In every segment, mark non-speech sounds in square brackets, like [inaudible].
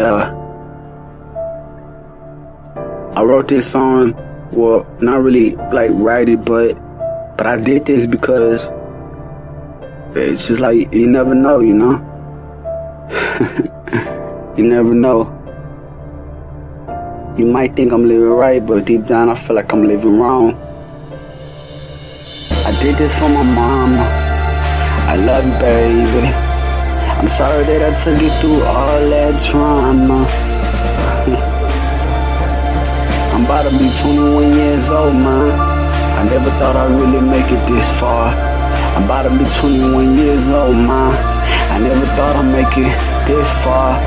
Yeah. I wrote this song, well, not really like write it, but but I did this because it's just like you never know, you know. [laughs] you never know. You might think I'm living right, but deep down I feel like I'm living wrong. I did this for my mama. I love you, baby. I'm sorry that I took you through all that drama. I'm about to be 21 years old, man. I never thought I'd really make it this far. I'm about to be 21 years old, man. I never thought I'd make it this far.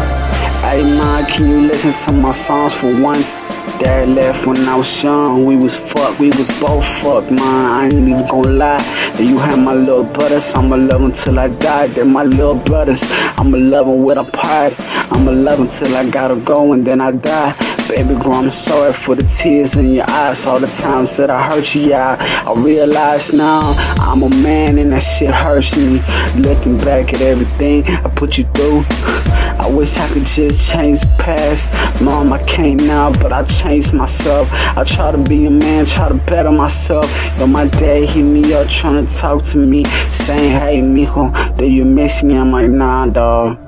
Hey, man, can you listen to my songs for once? Dad left when I was young. We was fucked, we was both fucked, man. I ain't even gonna lie. You had my little brothers, I'ma love them till I die. They're my little brothers, I'ma love them with a part. I'ma love them till I gotta go and then I die. Baby girl, I'm sorry for the tears in your eyes. All the times that I hurt you, yeah. I realize now I'm a man and that shit hurts me. Looking back at everything I put you through. [laughs] I wish I could just change the past. Mom, I can't now, but I changed myself. I try to be a man, try to better myself. Yo, my dad hit me up trying to talk to me, saying, Hey, mijo, do you miss me? I'm like, Nah, dog.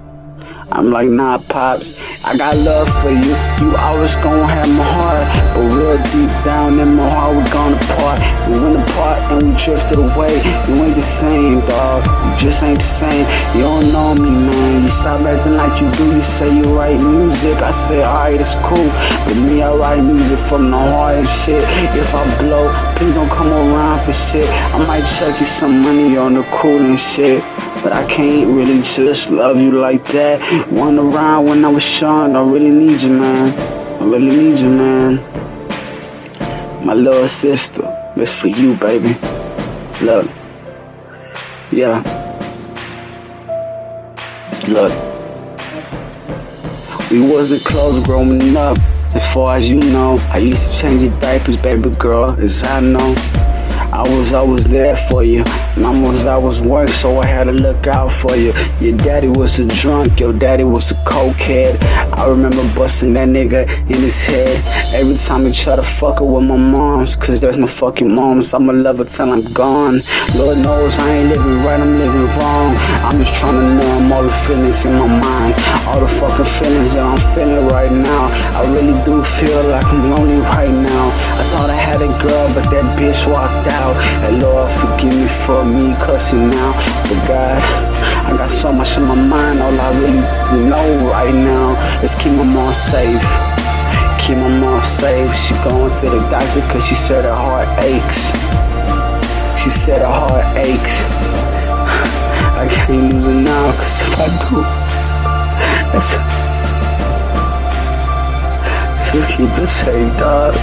I'm like, nah, pops, I got love for you. You always gonna have my heart. But real deep down in my heart, we gonna part. We went apart and we drifted away. You ain't the same, dog. You just ain't the same. You don't know me, man. You stop acting like you do. You say you write music. I say, alright, it's cool. But me, I write music from the heart and shit. If I blow, please don't come around for shit. I might chuck you some money on the cool and shit. But I can't really just love you like that. One around when I was young, I really need you, man. I really need you, man. My little sister, it's for you, baby. Look. Yeah. Look. We wasn't close growing up. As far as you know, I used to change your diapers, baby girl, as I know. I was always there for you. Mom was always work, so I had to look out for you. Your daddy was a drunk, your daddy was a cokehead. I remember busting that nigga in his head every time he try to fuck her with my moms, cause that's my fucking moms. I'ma love her till I'm gone. Lord knows I ain't living right, I'm living wrong. I'm just trying to numb all the feelings in my mind, all the fucking feelings that I'm feeling right now. I really do feel like I'm lonely right now. I thought I had a girl, but that bitch walked out. And Lord, forgive me for me cussing now. But God, I got so much in my mind. All I really know right now is keep my mom safe. Keep my mom safe. She going to the doctor cause she said her heart aches. She said her heart aches. [sighs] I can't lose it now cause if I do, that's. [sighs] Just keep it safe, dog.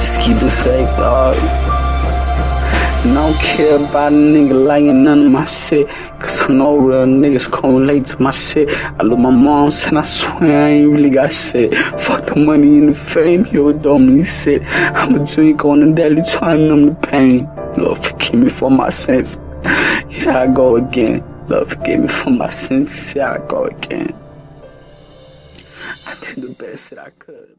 Just keep it safe, dog. Don't care about a nigga none of my shit. Cause I know real niggas can relate to my shit. I love my mom and I swear I ain't really got shit. Fuck the money and the fame, yo, don't mean shit. I'm a drink on the daily trying to numb the pain. Lord, forgive me for my sins. Here I go again. Lord, forgive me for my sins. Here I go again. I did the best that I could.